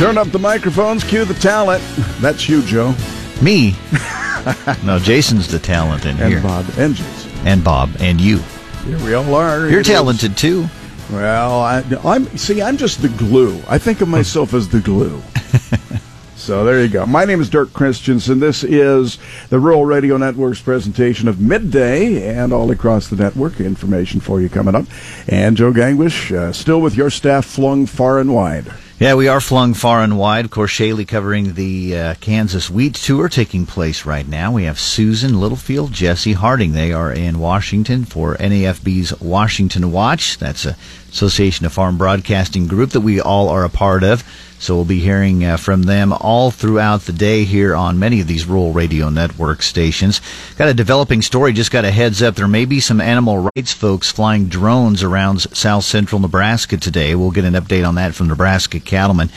Turn up the microphones, cue the talent. That's you, Joe. Me? no, Jason's the talent in and here. And Bob and Jason. And Bob and you. Here we all are. You're It talented is- too. Well, I, I'm see. I'm just the glue. I think of myself as the glue. so there you go. My name is Dirk Christensen. This is the Rural Radio Network's presentation of midday and all across the network. Information for you coming up. And Joe Gangwish, uh, still with your staff flung far and wide. Yeah, we are flung far and wide. Of course, Shaylee covering the uh, Kansas Wheat Tour taking place right now. We have Susan Littlefield, Jesse Harding. They are in Washington for NAFB's Washington Watch. That's a Association of Farm Broadcasting group that we all are a part of. So we'll be hearing uh, from them all throughout the day here on many of these rural radio network stations. Got a developing story. Just got a heads up. There may be some animal rights folks flying drones around south central Nebraska today. We'll get an update on that from Nebraska Cattlemen.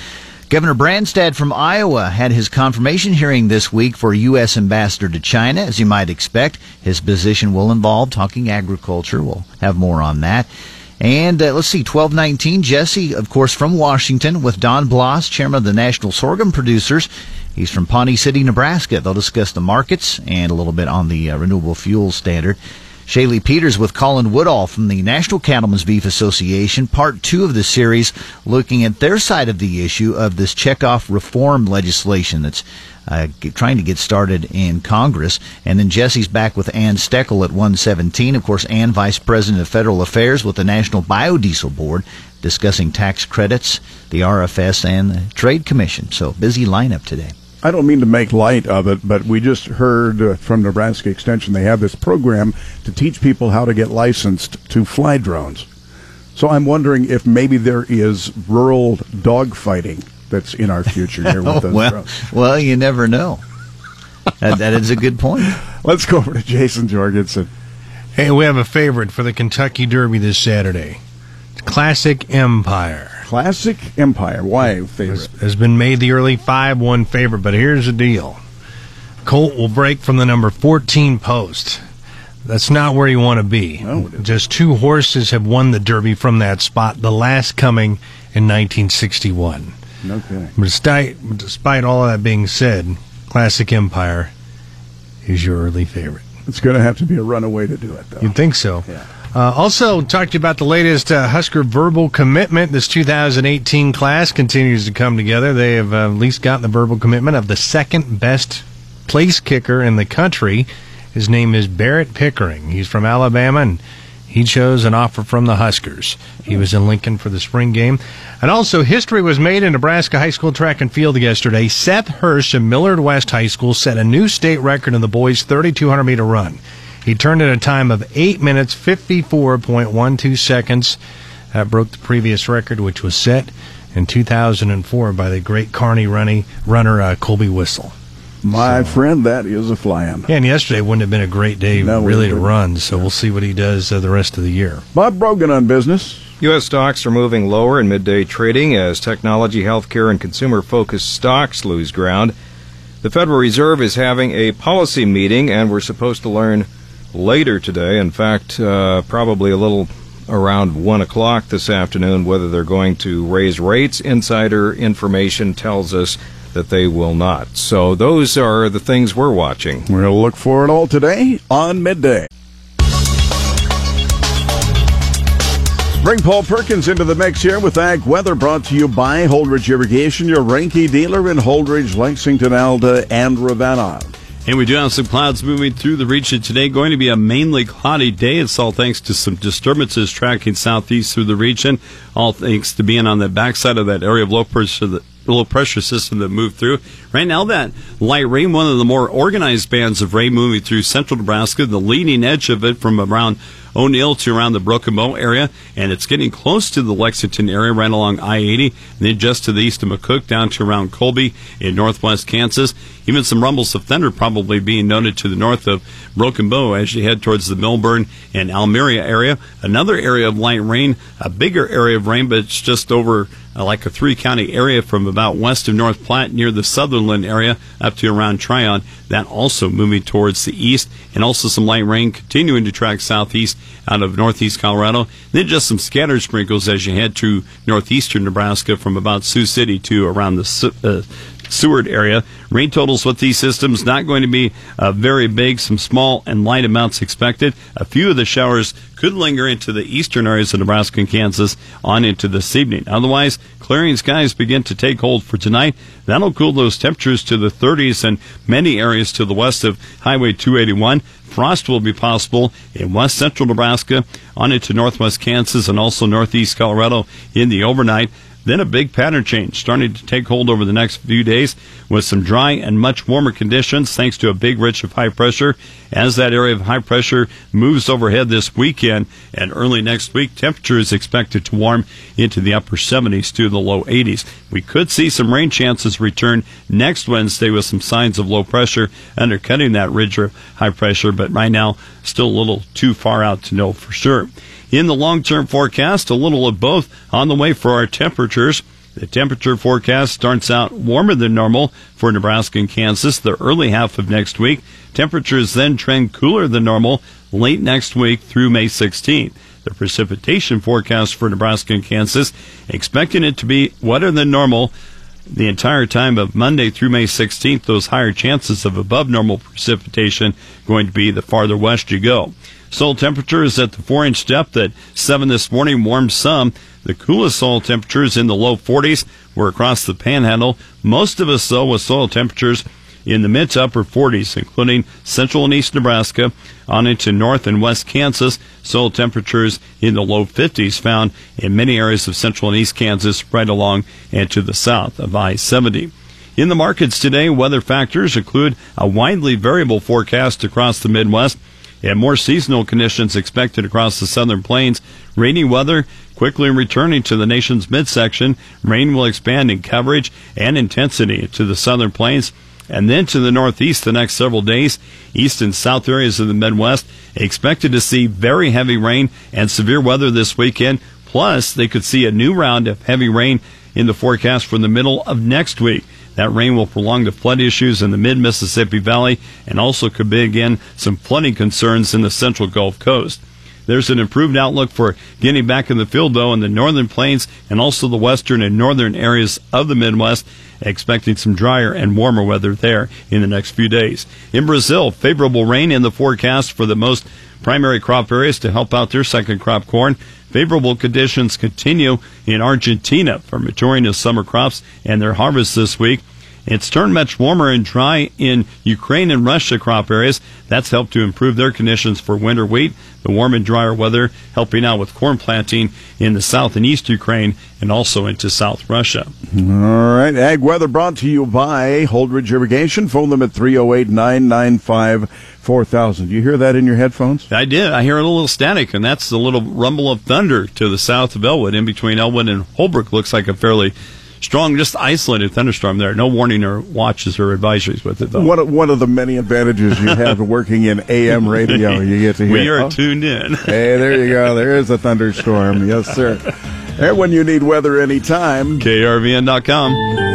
Governor Branstad from Iowa had his confirmation hearing this week for U.S. ambassador to China. As you might expect, his position will involve talking agriculture. We'll have more on that. And uh, let's see, 1219, Jesse, of course, from Washington with Don Bloss, chairman of the National Sorghum Producers. He's from Pawnee City, Nebraska. They'll discuss the markets and a little bit on the uh, renewable fuel standard. Shaylee Peters with Colin Woodall from the National Cattlemen's Beef Association, part two of the series, looking at their side of the issue of this checkoff reform legislation that's uh, trying to get started in Congress. And then Jesse's back with Anne Steckel at 117. Of course, Ann, Vice President of Federal Affairs with the National Biodiesel Board, discussing tax credits, the RFS, and the Trade Commission. So busy lineup today. I don't mean to make light of it, but we just heard uh, from Nebraska Extension they have this program to teach people how to get licensed to fly drones. So I'm wondering if maybe there is rural dog fighting that's in our future here with those well, drones. well, you never know. That, that is a good point. Let's go over to Jason Jorgensen. Hey, we have a favorite for the Kentucky Derby this Saturday. Classic Empire Classic Empire. Why has, favorite? has been made the early 5 1 favorite, but here's the deal Colt will break from the number 14 post. That's not where you want to be. No, it isn't. Just two horses have won the Derby from that spot, the last coming in 1961. Okay. But despite, despite all of that being said, Classic Empire is your early favorite. It's going to have to be a runaway to do it, though. You'd think so. Yeah. Uh, also, talked to you about the latest uh, Husker verbal commitment. This 2018 class continues to come together. They have uh, at least gotten the verbal commitment of the second best place kicker in the country. His name is Barrett Pickering. He's from Alabama, and he chose an offer from the Huskers. He was in Lincoln for the spring game. And also, history was made in Nebraska high school track and field yesterday. Seth Hirsch of Millard West High School set a new state record in the boys' 3,200 meter run. He turned in a time of 8 minutes 54.12 seconds. That broke the previous record, which was set in 2004 by the great Kearney runny, runner uh, Colby Wissel. My friend, that is a fly-in. Yeah, and yesterday wouldn't have been a great day No, really to run, so we'll see what he does uh, the rest of the year. Bob Brogan on business. U.S. stocks are moving lower in midday trading as technology, healthcare, and consumer focused stocks lose ground. The Federal Reserve is having a policy meeting, and we're supposed to learn later today. In fact, uh, probably a little around 1 o'clock this afternoon whether they're going to raise rates. Insider information tells us that they will not. So those are the things we're watching. We're going to look for it all today on midday. Bring Paul Perkins into the mix here with Ag Weather brought to you by Holdrege Irrigation, your Reinke dealer in Holdrege, Lexington, Alda, and Ravenna. And we do have some clouds moving through the region today. Going to be a mainly cloudy day. It's all thanks to some disturbances tracking southeast through the region. All thanks to being on the backside of that area of low pressure, low pressure system that moved through. Right now, that light rain, one of the more organized bands of rain moving through central Nebraska, the leading edge of it from around O'Neill to around the Broken Bow area, and it's getting close to the Lexington area, right along I-80, and then just to the east of McCook down to around Colby in northwest Kansas. Even some rumbles of thunder probably being noted to the north of Broken Bow as you head towards the Milburn and Almeria area. Another area of light rain, a bigger area of rain, but it's just over uh, like a three county area from about west of North Platte near the Sutherland area up to around Tryon. That also moving towards the east, and also some light rain continuing to track southeast out of northeast Colorado. Then just some scattered sprinkles as you head to northeastern Nebraska from about Sioux City to around the uh, Seward area. Rain totals with these systems not going to be uh, very big. Some small and light amounts expected. A few of the showers could linger into the eastern areas of Nebraska and Kansas on into this evening. Otherwise, clearing skies begin to take hold for tonight. That'll cool those temperatures to the 30s and many areas to the west of Highway 281. Frost will be possible in west central Nebraska on into northwest Kansas and also northeast Colorado in the overnight. Then a big pattern change starting to take hold over the next few days with some dry and much warmer conditions thanks to a big ridge of high pressure. As that area of high pressure moves overhead this weekend and early next week, temperature is expected to warm into the upper 70s to the low 80s. We could see some rain chances return next Wednesday with some signs of low pressure undercutting that ridge of high pressure, but right now still a little too far out to know for sure. In the long term forecast, a little of both on the way for our temperatures. The temperature forecast starts out warmer than normal for Nebraska and Kansas the early half of next week. Temperatures then trend cooler than normal late next week through May 16th. The precipitation forecast for Nebraska and Kansas expecting it to be wetter than normal the entire time of Monday through May 16th. Those higher chances of above normal precipitation going to be the farther west you go. Soil temperature is at the four inch depth at 7 this morning, warm some. The coolest soil temperatures in the low 40s were across the panhandle. Most of us, though, with soil temperatures in the mid to upper 40s, including central and east Nebraska, on into north and west Kansas. Soil temperatures in the low 50s found in many areas of central and east Kansas, right along and to the south of I 70. In the markets today, weather factors include a widely variable forecast across the Midwest and more seasonal conditions expected across the southern plains. Rainy weather quickly returning to the nation's midsection. Rain will expand in coverage and intensity to the southern plains and then to the northeast the next several days. East and south areas of the Midwest expected to see very heavy rain and severe weather this weekend. Plus, they could see a new round of heavy rain in the forecast for the middle of next week. That rain will prolong the flood issues in the mid Mississippi Valley and also could begin some flooding concerns in the central Gulf Coast. There's an improved outlook for getting back in the field, though, in the northern plains and also the western and northern areas of the Midwest, expecting some drier and warmer weather there in the next few days. In Brazil, favorable rain in the forecast for the most primary crop areas to help out their second crop corn. Favorable conditions continue in Argentina for maturing of summer crops and their harvest this week. It's turned much warmer and dry in Ukraine and Russia crop areas. That's helped to improve their conditions for winter wheat. The warm and drier weather helping out with corn planting in the south and east Ukraine and also into South Russia. All right. Ag weather brought to you by Holdrege Irrigation. Phone them at 308 995 4000. You hear that in your headphones? I did. I hear a little static, and that's the little rumble of thunder to the south of Elwood. In between Elwood and Holbrook looks like a fairly strong, just isolated thunderstorm there. No warning or watches or advisories with it, though. One of, one of the many advantages you have working in AM radio, you get to hear. we are oh, tuned in. hey, there you go. There is a thunderstorm. Yes, sir. And when you need weather anytime, KRVN.com.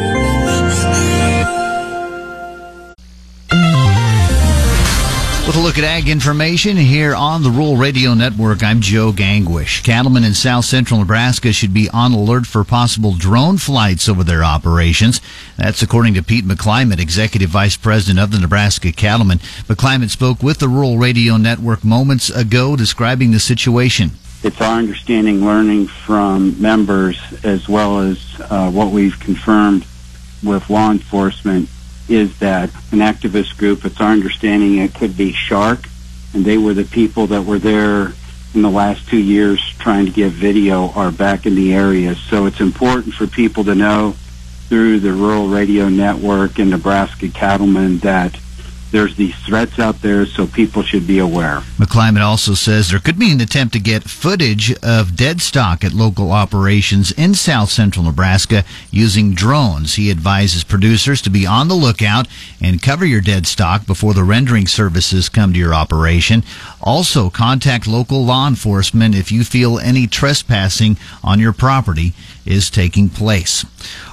With a look at ag information here on the Rural Radio Network, I'm Joe Gangwish. Cattlemen in south central Nebraska should be on alert for possible drone flights over their operations. That's according to Pete McClymont, Executive Vice President of the Nebraska Cattlemen. McClymont spoke with the Rural Radio Network moments ago describing the situation. It's our understanding, learning from members, as well as uh, what we've confirmed with law enforcement is that an activist group, it's our understanding it could be Shark, and they were the people that were there in the last two years trying to get video are back in the area. So it's important for people to know through the Rural Radio Network and Nebraska Cattlemen that there's these threats out there, so people should be aware. McClymont also says there could be an attempt to get footage of dead stock at local operations in south central Nebraska using drones. He advises producers to be on the lookout and cover your dead stock before the rendering services come to your operation. Also, contact local law enforcement if you feel any trespassing on your property is taking place.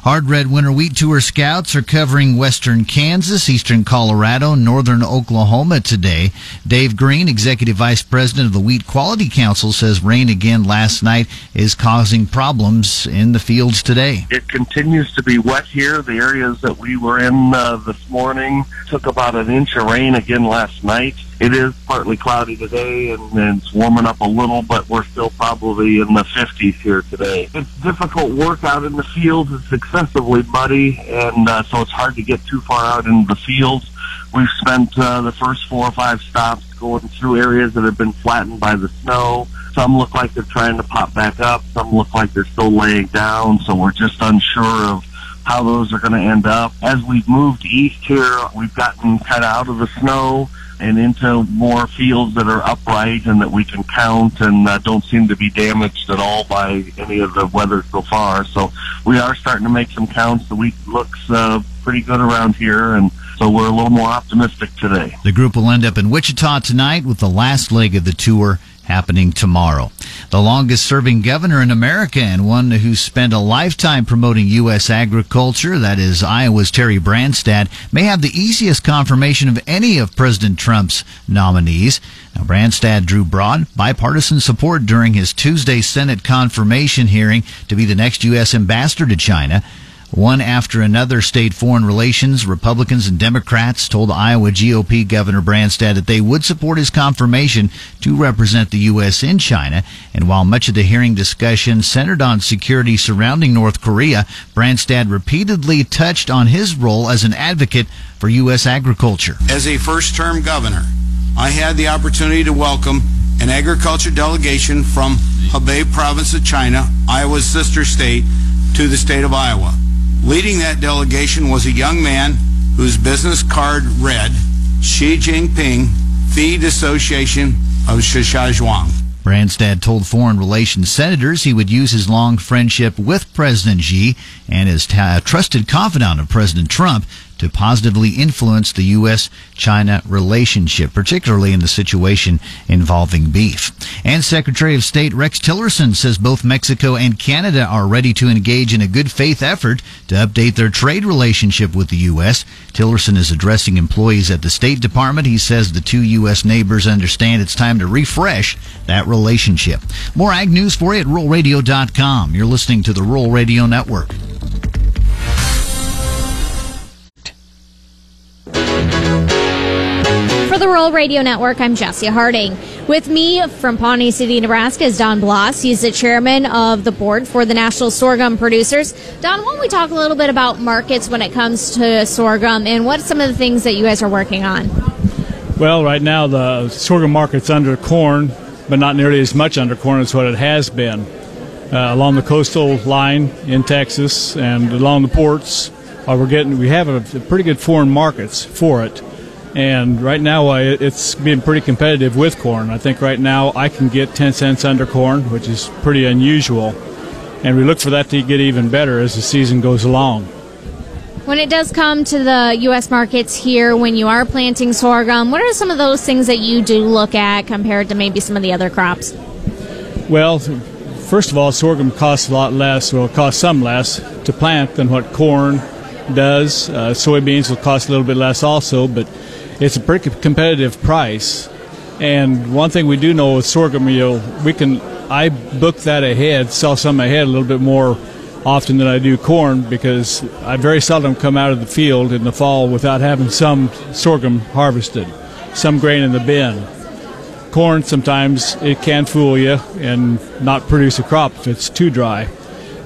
Hard Red Winter Wheat Tour Scouts are covering western Kansas, eastern Colorado, northern Oklahoma today. Dave Green, Executive Vice President of the Wheat Quality Council, says rain again last night is causing problems in the fields today. It continues to be wet here. The areas that we were in uh, this morning took about an inch of rain again last night. It is partly cloudy today and, and it's warming up a little, but we're still probably in the 50s here today. It's difficult work out in the fields. It's excessively muddy, and uh, so it's hard to get too far out in the fields. We've spent uh, the first four or five stops going through areas that have been flattened by the snow. Some look like they're trying to pop back up. Some look like they're still laying down. So we're just unsure of how those are going to end up. As we've moved east here, we've gotten kind of out of the snow and into more fields that are upright and that we can count and uh, don't seem to be damaged at all by any of the weather so far. So we are starting to make some counts. The wheat looks uh, pretty good around here and so we're a little more optimistic today. The group will end up in Wichita tonight with the last leg of the tour happening tomorrow. The longest serving governor in America and one who spent a lifetime promoting U.S. agriculture, that is Iowa's Terry Branstad, may have the easiest confirmation of any of President Trump's nominees. Now, Branstad drew broad bipartisan support during his Tuesday Senate confirmation hearing to be the next U.S. ambassador to China. One after another, state foreign relations, Republicans and Democrats told Iowa GOP Governor Branstad that they would support his confirmation to represent the U.S. in China. And while much of the hearing discussion centered on security surrounding North Korea, Branstad repeatedly touched on his role as an advocate for U.S. agriculture. As a first term governor, I had the opportunity to welcome an agriculture delegation from Hebei province of China, Iowa's sister state, to the state of Iowa. Leading that delegation was a young man whose business card read Xi Jinping, Feed Association of Shijiazhuang. Branstad told foreign relations senators he would use his long friendship with President Xi and his t- trusted confidant of President Trump to positively influence the U.S. China relationship, particularly in the situation involving beef. And Secretary of State Rex Tillerson says both Mexico and Canada are ready to engage in a good faith effort to update their trade relationship with the U.S. Tillerson is addressing employees at the State Department. He says the two U.S. neighbors understand it's time to refresh that relationship. More ag news for you at ruralradio.com. You're listening to the Rural Radio Network. For the Rural Radio Network, I'm Jesse Harding. With me from Pawnee City, Nebraska is Don Bloss. He's the chairman of the board for the National Sorghum Producers. Don, why don't we talk a little bit about markets when it comes to sorghum and what some of the things that you guys are working on? Well, right now the sorghum market's under corn, but not nearly as much under corn as what it has been. Uh, along the coastal line in Texas and along the ports, uh, we're getting we have a, a pretty good foreign markets for it. And right now, uh, it's being pretty competitive with corn. I think right now I can get 10 cents under corn, which is pretty unusual. And we look for that to get even better as the season goes along. When it does come to the U.S. markets here, when you are planting sorghum, what are some of those things that you do look at compared to maybe some of the other crops? Well, first of all, sorghum costs a lot less, or costs some less to plant than what corn does. Uh, soybeans will cost a little bit less also, but it's a pretty competitive price. And one thing we do know with sorghum, know, we can I book that ahead, sell some ahead a little bit more often than I do corn because I very seldom come out of the field in the fall without having some sorghum harvested, some grain in the bin. Corn sometimes it can fool you and not produce a crop if it's too dry.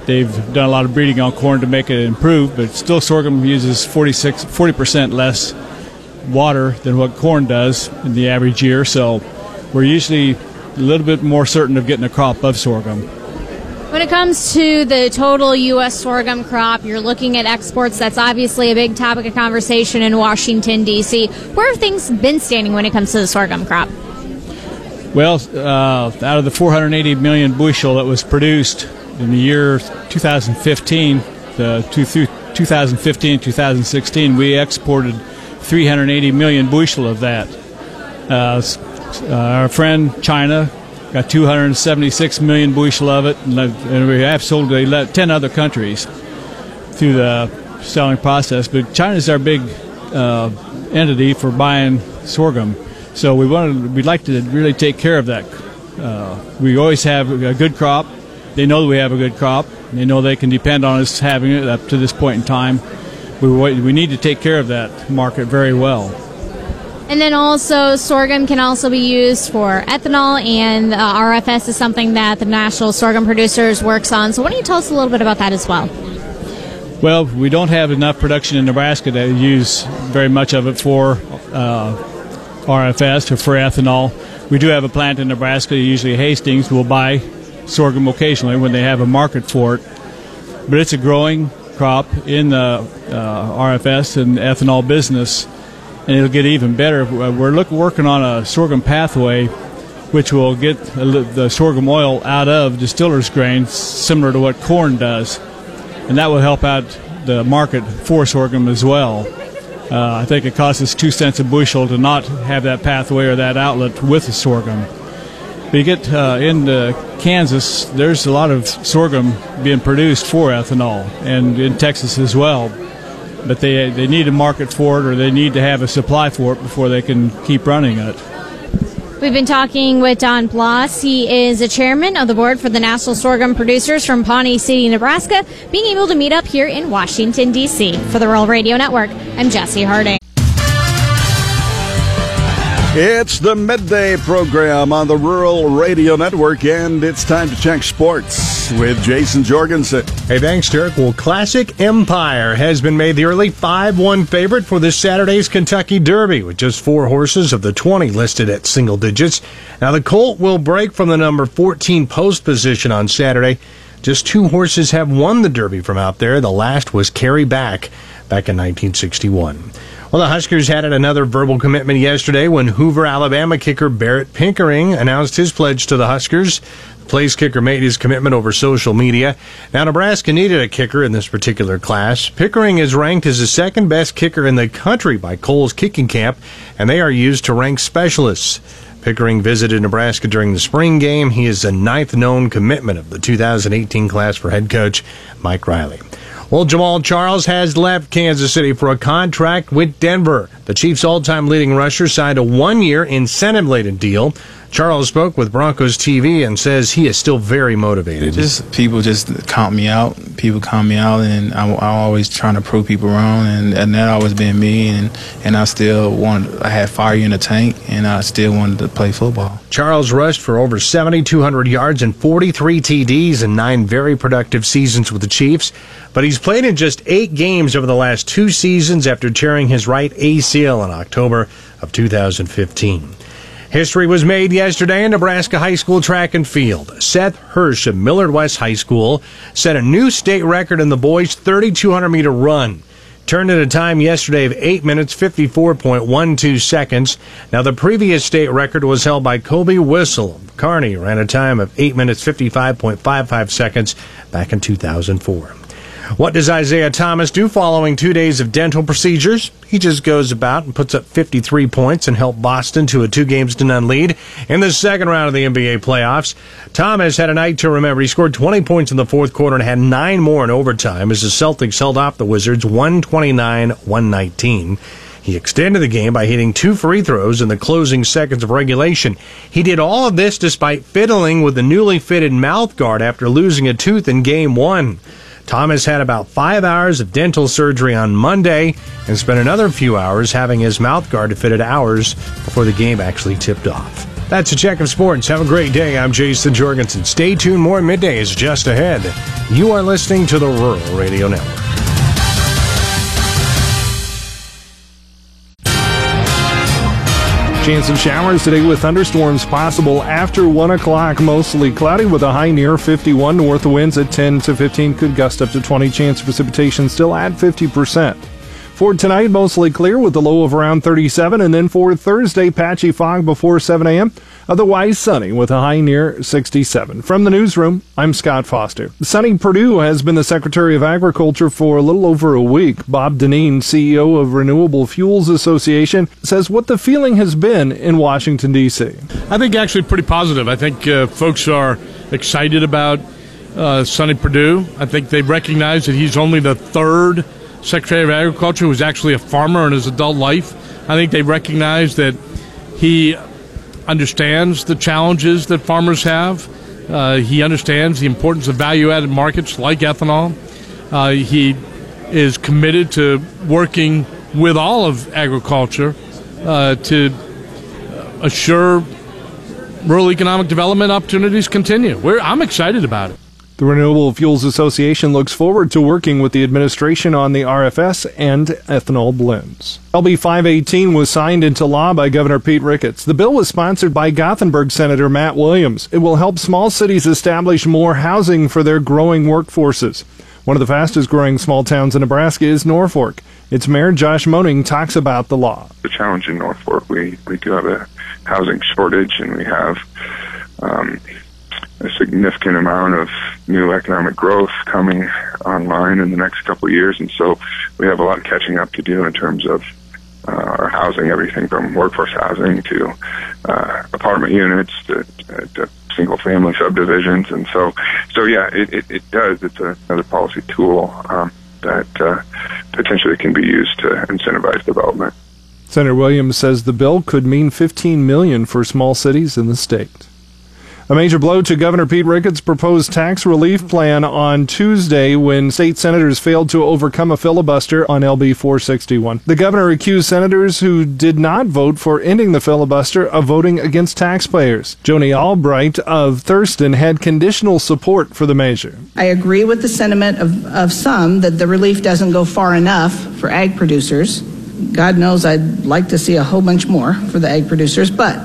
They've done a lot of breeding on corn to make it improve, but still sorghum uses 46, 40% less water than what corn does in the average year. So we're usually a little bit more certain of getting a crop of sorghum. When it comes to the total U.S. sorghum crop, you're looking at exports. That's obviously a big topic of conversation in Washington, D.C. Where have things been standing when it comes to the sorghum crop? Well, uh, out of the 480 million bushel that was produced in the year 2015, the two, 2015 2016, we exported 380 million bushel of that. Uh, uh, our friend China got 276 million bushel of it, and we have sold to 10 other countries through the selling process. But China is our big uh, entity for buying sorghum, so we wanted we'd like to really take care of that. Uh, we always have a good crop. They know we have a good crop. They know they can depend on us having it up to this point in time. We we need to take care of that market very well. And then also, sorghum can also be used for ethanol, and uh, RFS is something that the National Sorghum Producers works on. So, why don't you tell us a little bit about that as well? Well, we don't have enough production in Nebraska to use very much of it for uh, RFS or for ethanol. We do have a plant in Nebraska, usually Hastings, will buy sorghum occasionally when they have a market for it. But it's a growing crop in the uh, RFS and ethanol business and it'll get even better. We're look, working on a sorghum pathway, which will get the sorghum oil out of distillers' grains, similar to what corn does, and that will help out the market for sorghum as well. Uh, I think it costs us two cents a bushel to not have that pathway or that outlet with the sorghum. You get uh, Kansas, there's a lot of sorghum being produced for ethanol, and in Texas as well but they they need a market for it or they need to have a supply for it before they can keep running it. We've been talking with Don Bloss. He is a chairman of the board for the National Sorghum Producers from Pawnee City, Nebraska, being able to meet up here in Washington, D.C. For the Rural Radio Network, I'm Jesse Harding. It's the midday program on the Rural Radio Network, and it's time to check sports with Jason Jorgensen. Hey, thanks, Derek. Well, Classic Empire has been made the early 5 1 favorite for this Saturday's Kentucky Derby, with just four horses of the 20 listed at single digits. Now, the Colt will break from the number 14 post position on Saturday. Just two horses have won the Derby from out there. The last was Carry Back back in 1961. Well, the Huskers had another verbal commitment yesterday when Hoover, Alabama kicker Barrett Pickering announced his pledge to the Huskers. The place kicker made his commitment over social media. Now, Nebraska needed a kicker in this particular class. Pickering is ranked as the second best kicker in the country by Kohl's Kicking Camp, and they are used to rank specialists. Pickering visited Nebraska during the spring game. He is the ninth known commitment of the 2018 class for head coach Mike Riley. Well, Jamaal Charles has left Kansas City for a contract with Denver. The Chiefs' all-time leading rusher signed a one-year incentive-laden deal Charles spoke with Broncos TV and says he is still very motivated. Just people just count me out. People count me out, and I'm, I'm always trying to prove people wrong, and, and that always been me. And, and I still wanted. I had fire in the tank, and I still wanted to play football. Charles rushed for over 7,200 yards and 43 TDs in nine very productive seasons with the Chiefs. But he's played in just eight games over the last two seasons after tearing his right ACL in October of 2015. History was made yesterday in Nebraska high school track and field. Seth Hirsch of Millard West High School set a new state record in the boys' 3,200 meter run. Turned a time yesterday of 8 minutes 54.12 seconds. Now, the previous state record was held by Colby Wissel. Kearney ran a time of 8 minutes 55.55 seconds back in 2004. What does Isaiah Thomas do following two days of dental procedures? He just goes about and puts up 53 points and helped Boston to a two games to none lead in the second round of the NBA playoffs. Thomas had a night to remember. He scored 20 points in the fourth quarter and had nine more in overtime as the Celtics held off the Wizards 129 119. He extended the game by hitting two free throws in the closing seconds of regulation. He did all of this despite fiddling with the newly fitted mouth guard after losing a tooth in game one. Thomas had about five hours of dental surgery on Monday and spent another few hours having his mouth guard fitted hours before the game actually tipped off. That's a check of sports. Have a great day. I'm Jason Jorgensen. Stay tuned. More midday is just ahead. You are listening to the Rural Radio Network. Chance of showers today with thunderstorms possible after 1 o'clock. Mostly cloudy with a high near 51. North winds at 10 to 15 could gust up to 20. Chance of precipitation still at 50%. For tonight, mostly clear with a low of around 37. And then for Thursday, patchy fog before 7 a.m. Otherwise sunny with a high near 67. From the newsroom, I'm Scott Foster. Sonny Perdue has been the Secretary of Agriculture for a little over a week. Bob Dinneen, CEO of Renewable Fuels Association, says what the feeling has been in Washington, D.C. I think actually pretty positive. I think uh, folks are excited about uh, Sonny Perdue. I think they recognize that he's only the third Secretary of Agriculture who's actually a farmer in his adult life. I think they recognize that he understands the challenges that farmers have. Uh, he understands the importance of value added markets like ethanol. Uh, he is committed to working with all of agriculture uh, to assure rural economic development opportunities continue. We're, I'm excited about it. The Renewable Fuels Association looks forward to working with the administration on the RFS and ethanol blends. LB 518 was signed into law by Governor Pete Ricketts. The bill was sponsored by Gothenburg Senator Matt Williams. It will help small cities establish more housing for their growing workforces. One of the fastest growing small towns in Nebraska is Norfolk. Its mayor Josh Moenning talks about the law. The challenge in Norfolk, we, we do have a housing shortage and we have um, a significant amount of new economic growth coming online in the next couple of years, and so we have a lot of catching up to do in terms of uh, our housing, everything from workforce housing to uh, apartment units to, to single family subdivisions, and so so yeah, it, it, it does. It's a, another policy tool um, that uh, potentially can be used to incentivize development. Senator Williams says the bill could mean 15 million for small cities in the state. A major blow to Governor Pete Ricketts' proposed tax relief plan on Tuesday when state senators failed to overcome a filibuster on LB 461. The governor accused senators who did not vote for ending the filibuster of voting against taxpayers. Joni Albrecht of Thurston had conditional support for the measure. I agree with the sentiment of, of some that the relief doesn't go far enough for ag producers. God knows I'd like to see a whole bunch more for the ag producers, but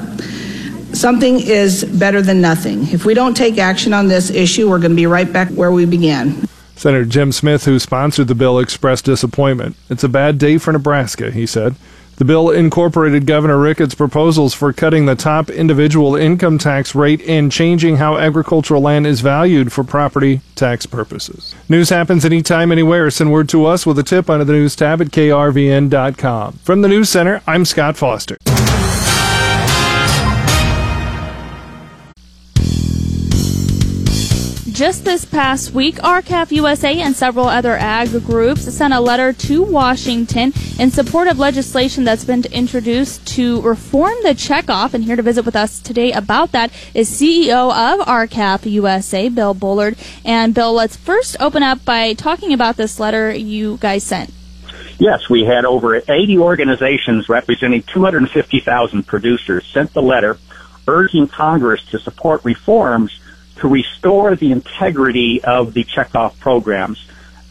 something is better than nothing. If we don't take action on this issue, we're going to be right back where we began. Senator Jim Smith, who sponsored the bill, expressed disappointment. It's a bad day for Nebraska, he said. The bill incorporated Governor Ricketts' proposals for cutting the top individual income tax rate and changing how agricultural land is valued for property tax purposes. News happens anytime, anywhere. Send word to us with a tip under the news tab at krvn.com. From the News Center, I'm Scott Foster. Just this past week, R-CALF USA and several other ag groups sent a letter to Washington in support of legislation that's been introduced to reform the checkoff. And here to visit with us today about that is CEO of R-CALF USA, Bill Bullard. And Bill, let's first open up by talking about this letter you guys sent. Yes, we had over 80 organizations representing 250,000 producers sent the letter urging Congress to support reforms to restore the integrity of the checkoff programs.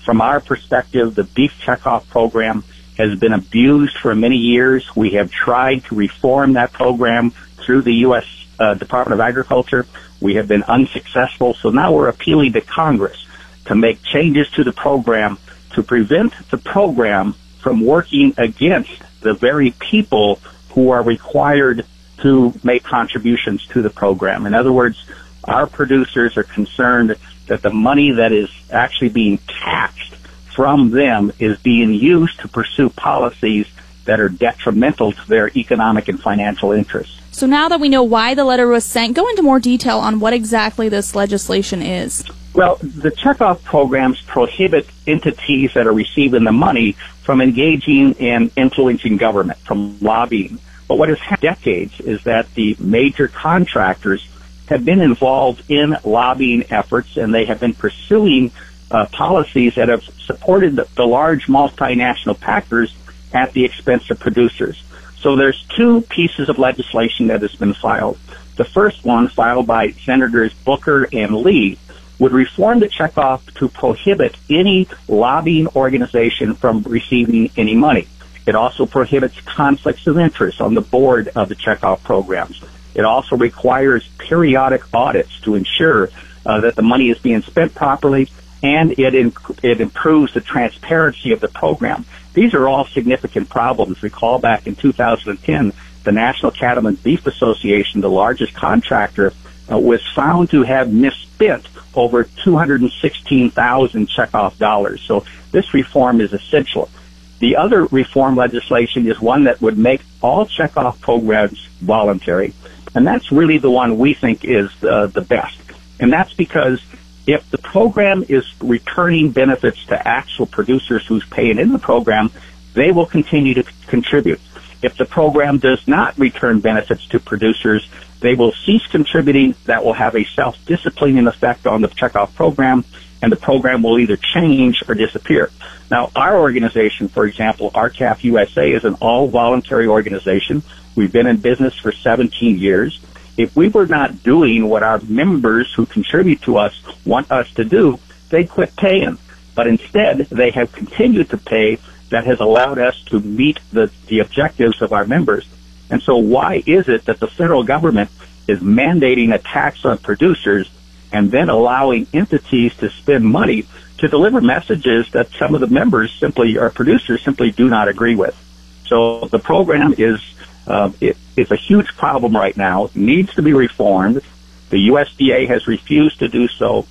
From our perspective, the beef checkoff program has been abused for many years. We have tried to reform that program through the U.S. Uh, Department of Agriculture. We have been unsuccessful, so now we're appealing to Congress to make changes to the program to prevent the program from working against the very people who are required to make contributions to the program. In other words, our producers are concerned that the money that is actually being taxed from them is being used to pursue policies that are detrimental to their economic and financial interests. So now that we know why the letter was sent, go into more detail on what exactly this legislation is. Well, the checkoff programs prohibit entities that are receiving the money from engaging in influencing government, from lobbying. But what has happened decades is that the major contractors have been involved in lobbying efforts and they have been pursuing uh, policies that have supported the, the large multinational packers at the expense of producers. So there's two pieces of legislation that has been filed. The first one, filed by Senators Booker and Lee, would reform the checkoff to prohibit any lobbying organization from receiving any money. It also prohibits conflicts of interest on the board of the checkoff programs. It also requires periodic audits to ensure uh, that the money is being spent properly and it, it improves the transparency of the program. These are all significant problems. Recall back in 2010, the National Cattlemen's Beef Association, the largest contractor, uh, was found to have misspent over 216,000 checkoff dollars. So this reform is essential. The other reform legislation is one that would make all checkoff programs voluntary. And that's really the one we think is uh, the best. And that's because if the program is returning benefits to actual producers who's paying in the program, they will continue to contribute. If the program does not return benefits to producers, they will cease contributing. That will have a self-disciplining effect on the checkoff program, and the program will either change or disappear. Now, our organization, for example, R-CALF USA, is an all-voluntary organization. We've been in business for 17 years. If we were not doing what our members who contribute to us want us to do, they'd quit paying. But instead, they have continued to pay. That has allowed us to meet the, the objectives of our members. And so why is it that the federal government is mandating a tax on producers and then allowing entities to spend money to deliver messages that some of the members simply or producers simply do not agree with? So the program is uh, it, it's a huge problem right now. It needs to be reformed. The USDA has refused to do so.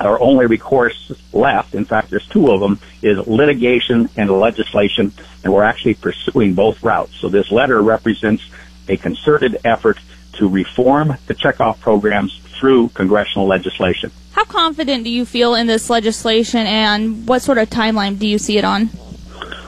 Our only recourse left, in fact, there's two of them, is litigation and legislation, and we're actually pursuing both routes. So this letter represents a concerted effort to reform the checkoff programs through congressional legislation. How confident do you feel in this legislation, and what sort of timeline do you see it on?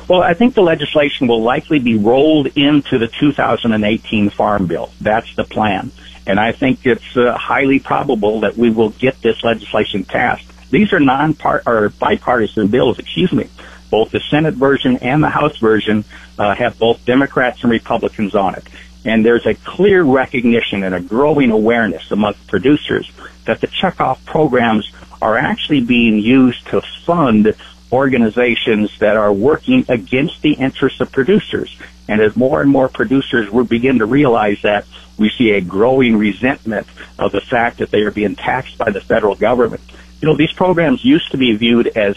Well, I think the legislation will likely be rolled into the 2018 Farm Bill. That's the plan. And I think it's uh, highly probable that we will get this legislation passed. These are non-part or bipartisan bills, excuse me. Both the Senate version and the House version uh, have both Democrats and Republicans on it. And there's a clear recognition and a growing awareness among producers that the checkoff programs are actually being used to fund organizations that are working against the interests of producers. And as more and more producers will begin to realize that, we see a growing resentment of the fact that they are being taxed by the federal government. You know, these programs used to be viewed as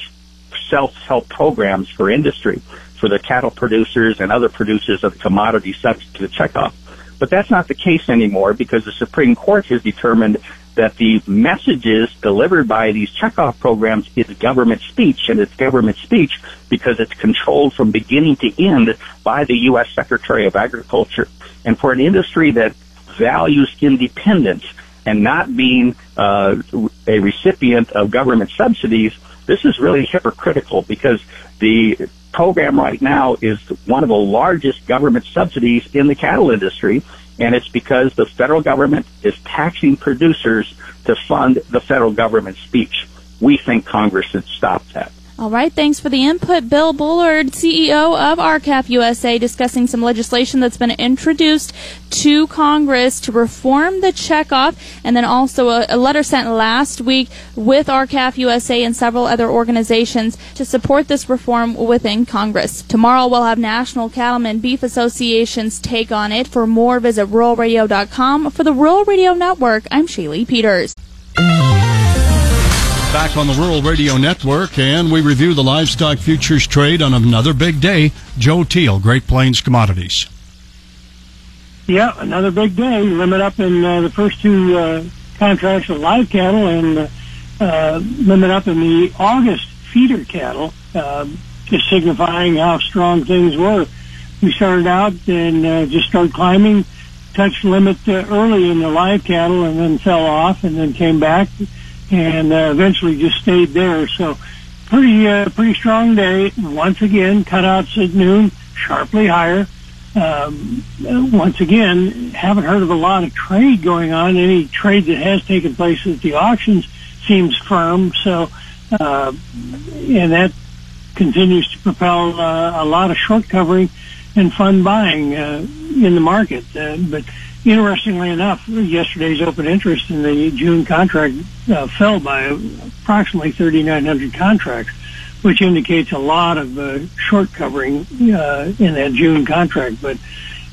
self-help programs for industry, for the cattle producers and other producers of commodities subject to the checkoff. But that's not the case anymore because the Supreme Court has determined that the messages delivered by these checkoff programs is government speech, and it's government speech because it's controlled from beginning to end by the U.S. Secretary of Agriculture. And for an industry that values independence and not being uh, a recipient of government subsidies, this is really hypocritical because the program right now is one of the largest government subsidies in the cattle industry and it's because the federal government is taxing producers to fund the federal government speech. We think Congress should stop that. All right, thanks for the input. Bill Bullard, CEO of R-CALF USA, discussing some legislation that's been introduced to Congress to reform the checkoff, and then also a, a letter sent last week with R-CALF USA and several other organizations to support this reform within Congress. Tomorrow we'll have National Cattlemen Beef Association's take on it. For more, visit ruralradio.com. For the Rural Radio Network, I'm Shaylee Peters. Back on the Rural Radio Network, and we review the livestock futures trade on another big day. Joe Teal, Great Plains Commodities. Yeah, another big day. Limit up in uh, the first two uh, contracts of live cattle and uh, limit up in the August feeder cattle, uh, just signifying how strong things were. We started out and uh, just started climbing, touched limit uh, early in the live cattle and then fell off and then came back and uh, eventually just stayed there. So pretty uh, pretty strong day. Once again, cutouts at noon, sharply higher. Um, once again, haven't heard of a lot of trade going on. Any trade that has taken place at the auctions seems firm. So, uh, and that continues to propel uh, a lot of short covering and fund buying uh, in the market. Uh, but Interestingly enough, yesterday's open interest in the June contract uh, fell by approximately 3,900 contracts, which indicates a lot of uh, short covering uh, in that June contract. But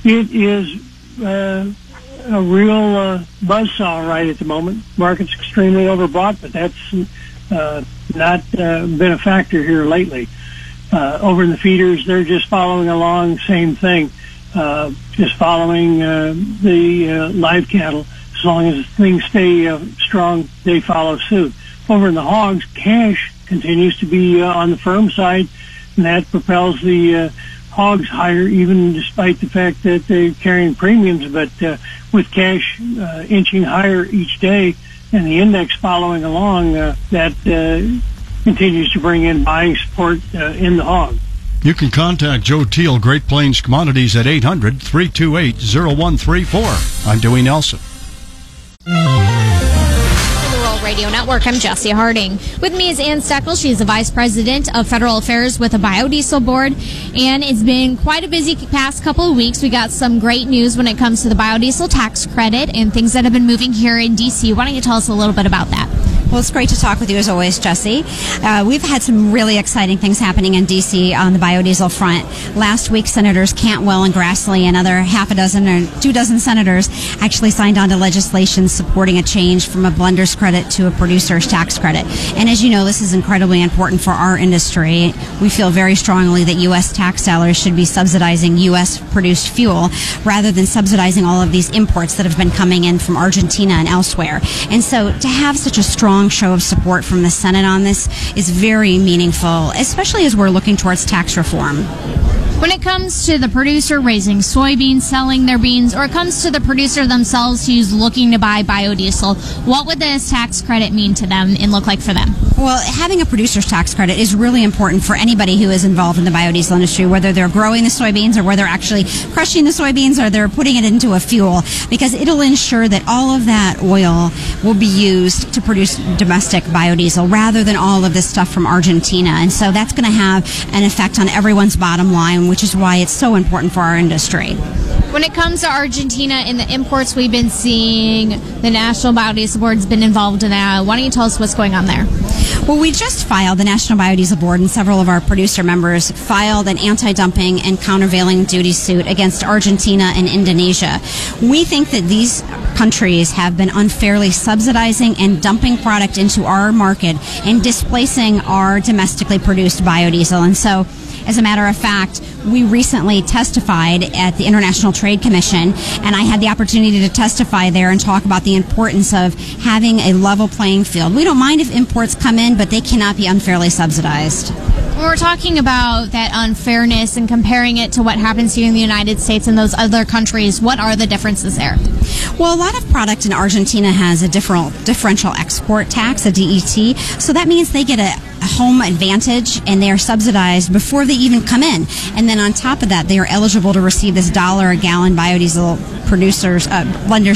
it is uh, a real uh, buzzsaw right at the moment. Market's extremely overbought, but that's uh, not uh, been a factor here lately. Over in the feeders, they're just following along, same thing, uh, just following uh, the uh, live cattle. As long as things stay uh, strong, they follow suit. Over in the hogs, cash continues to be uh, on the firm side, and that propels the uh, hogs higher, even despite the fact that they're carrying premiums. But uh, with cash uh, inching higher each day and the index following along, uh, that uh, continues to bring in buying support uh, in the hog. You can contact Joe Teal, Great Plains Commodities at 800 328 0134. I'm Dewey Nelson. Radio Network. I'm Jesse Harding. With me is Anne Steckel. She's the Vice President of Federal Affairs with the Biodiesel Board. And it's been quite a busy past couple of weeks. We got some great news when it comes to the biodiesel tax credit and things that have been moving here in D.C. Why don't you tell us a little bit about that? Well, it's great to talk with you as always, Jesse. Uh, we've had some really exciting things happening in D.C. on the biodiesel front. Last week, Senators Cantwell and Grassley and other half a dozen or two dozen senators actually signed on to legislation supporting a change from a blender's credit to a producer's tax credit. And as you know, this is incredibly important for our industry. We feel very strongly that U.S. tax dollars should be subsidizing U.S. produced fuel rather than subsidizing all of these imports that have been coming in from Argentina and elsewhere. And so to have such a strong show of support from the Senate on this is very meaningful, especially as we're looking towards tax reform. When it comes to the producer raising soybeans, selling their beans, or it comes to the producer themselves who's looking to buy biodiesel, what would this tax credit mean to them and look like for them? Well, having a producer's tax credit is really important for anybody who is involved in the biodiesel industry, whether they're growing the soybeans or whether they're actually crushing the soybeans or they're putting it into a fuel, because it'll ensure that all of that oil will be used to produce domestic biodiesel rather than all of this stuff from Argentina. And so that's going to have an effect on everyone's bottom line, which is why it's so important for our industry. When it comes to Argentina and the imports we've been seeing, the National Biodiesel Board's been involved in that. Why don't you tell us what's going on there? Well, we just filed, the National Biodiesel Board and several of our producer members filed an anti dumping and countervailing duty suit against Argentina and Indonesia. We think that these countries have been unfairly subsidizing and dumping product into our market and displacing our domestically produced biodiesel. And so, as a matter of fact, we recently testified at the International Trade Commission, and I had the opportunity to testify there and talk about the importance of having a level playing field. We don't mind if imports come in, but they cannot be unfairly subsidized. When we're talking about that unfairness and comparing it to what happens here in the United States and those other countries, what are the differences there? Well, a lot of product in Argentina has a different differential export tax, a DET. So that means they get a, a home advantage and they are subsidized before they even come in. And then on top of that, they are eligible to receive this dollar a gallon biodiesel producers uh,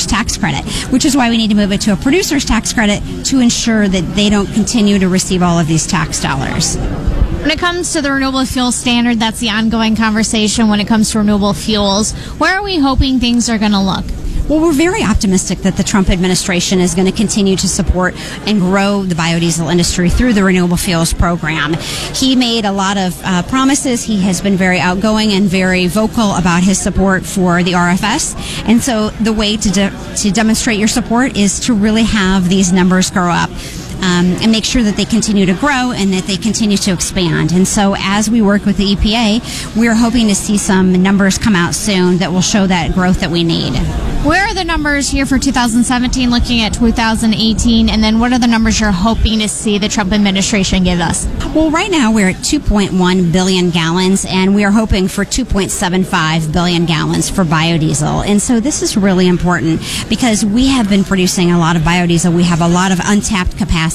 tax credit, which is why we need to move it to a producer's tax credit to ensure that they don't continue to receive all of these tax dollars. When it comes to the renewable fuel standard, that's the ongoing conversation when it comes to renewable fuels. Where are we hoping things are going to look? Well, we're very optimistic that the Trump administration is going to continue to support and grow the biodiesel industry through the renewable fuels program. He made a lot of uh, promises. He has been very outgoing and very vocal about his support for the RFS. And so the way to, de- to demonstrate your support is to really have these numbers grow up. Um, and make sure that they continue to grow and that they continue to expand. And so, as we work with the EPA, we're hoping to see some numbers come out soon that will show that growth that we need. Where are the numbers here for 2017 looking at 2018? And then what are the numbers you're hoping to see the Trump administration give us? Well, right now we're at 2.1 billion gallons, and we are hoping for 2.75 billion gallons for biodiesel. And so this is really important because we have been producing a lot of biodiesel. We have a lot of untapped capacity.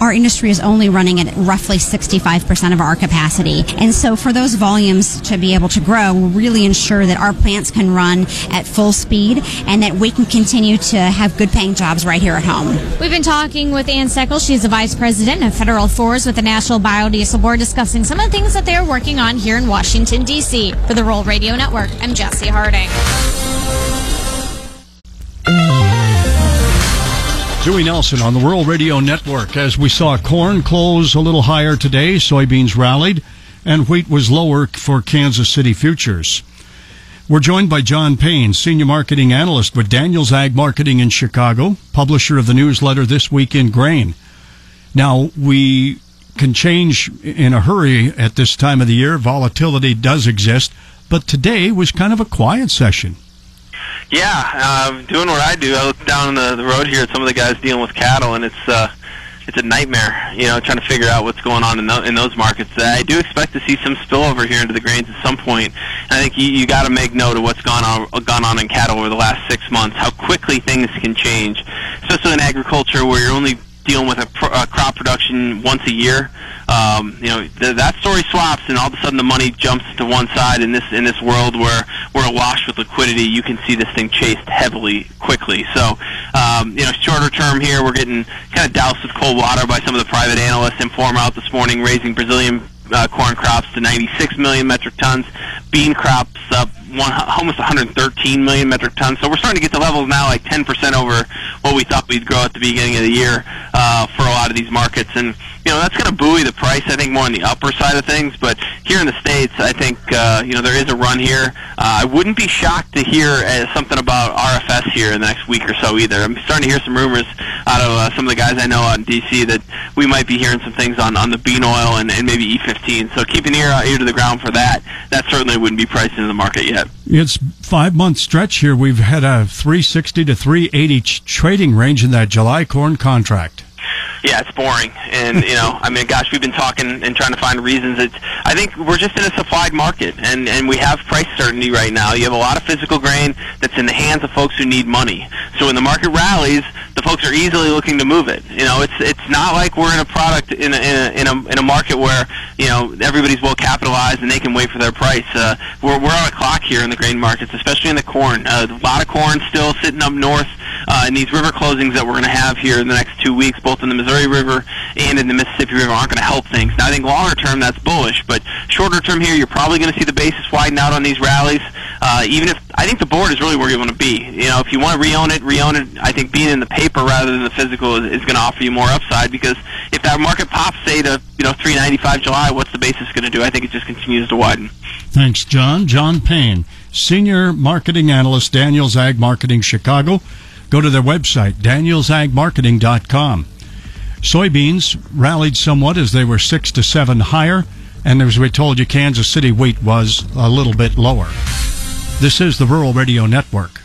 Our industry is only running at roughly 65% of our capacity. And so for those volumes to be able to grow, we'll really ensure that our plants can run at full speed and that we can continue to have good paying jobs right here at home. We've been talking with Anne Steckel. She's the Vice President of Federal Affairs with the National Biodiesel Board, discussing some of the things that they are working on here in Washington, D.C. For the Rural Radio Network, I'm Jesse Harding. Dewey Nelson on the Rural Radio Network. As we saw corn close a little higher today, soybeans rallied, and wheat was lower for Kansas City futures. We're joined by John Payne, Senior Marketing Analyst with Daniels Ag Marketing in Chicago, publisher of the newsletter This Week in Grain. Now, we can change in a hurry at this time of the year. Volatility does exist, but today was kind of a quiet session. Yeah, uh, doing what I do. I look down the, the road here at some of the guys dealing with cattle, and it's uh, it's a nightmare. You know, trying to figure out what's going on in, the, in those markets. I do expect to see some spillover here into the grains at some point. And I think you, you got to make note of what's gone on gone on in cattle over the last six months. How quickly things can change, especially in agriculture where you're only dealing with a, pr- a crop production once a year. Um, you know th- that story swaps, and all of a sudden the money jumps to one side. In this in this world where we're awash with liquidity, you can see this thing chased heavily quickly. So um, you know, shorter term here, we're getting kind of doused with cold water by some of the private analysts. Informa out this morning, raising Brazilian uh, corn crops to 96 million metric tons, bean crops up one, almost 113 million metric tons. So we're starting to get to levels now like 10% over what we thought we'd grow at the beginning of the year uh, for a lot of these markets. And you know that's going to buoy the price. I think more on the upper side of things. But here in the states, I think uh, you know there is a run here. Uh, I wouldn't be shocked to hear uh, something about RFS here in the next week or so either. I'm starting to hear some rumors out of uh, some of the guys I know out in DC that we might be hearing some things on on the bean oil and, and maybe E15. So keep an ear ear to the ground for that. That certainly wouldn't be priced into the market yet. It's five month stretch here. We've had a 360 to 380 trading range in that July corn contract. Yeah, it's boring, and you know, I mean, gosh, we've been talking and trying to find reasons. It's, I think we're just in a supplied market, and and we have price certainty right now. You have a lot of physical grain that's in the hands of folks who need money. So when the market rallies, the folks are easily looking to move it. You know, it's it's not like we're in a product in a in a in a, in a market where you know everybody's well capitalized and they can wait for their price. Uh, we're we're on a clock here in the grain markets, especially in the corn. Uh, a lot of corn still sitting up north uh, in these river closings that we're going to have here in the next two weeks, both in the Missouri River and in the Mississippi River, aren't going to help things. Now, I think longer term that's bullish, but shorter term here, you're probably going to see the basis widen out on these rallies. Uh, even if I think the board is really where you want to be. You know, if you want to re-own it, re-own it. I think being in the paper rather than the physical is, is going to offer you more upside because if that market pops, say to you know 395 July, what's the basis going to do? I think it just continues to widen. Thanks, John. John Payne, Senior Marketing Analyst, Daniels Ag Marketing Chicago. Go to their website, danielsagmarketing.com. Soybeans rallied somewhat as they were six to seven higher, and as we told you, Kansas City wheat was a little bit lower. This is the Rural Radio Network.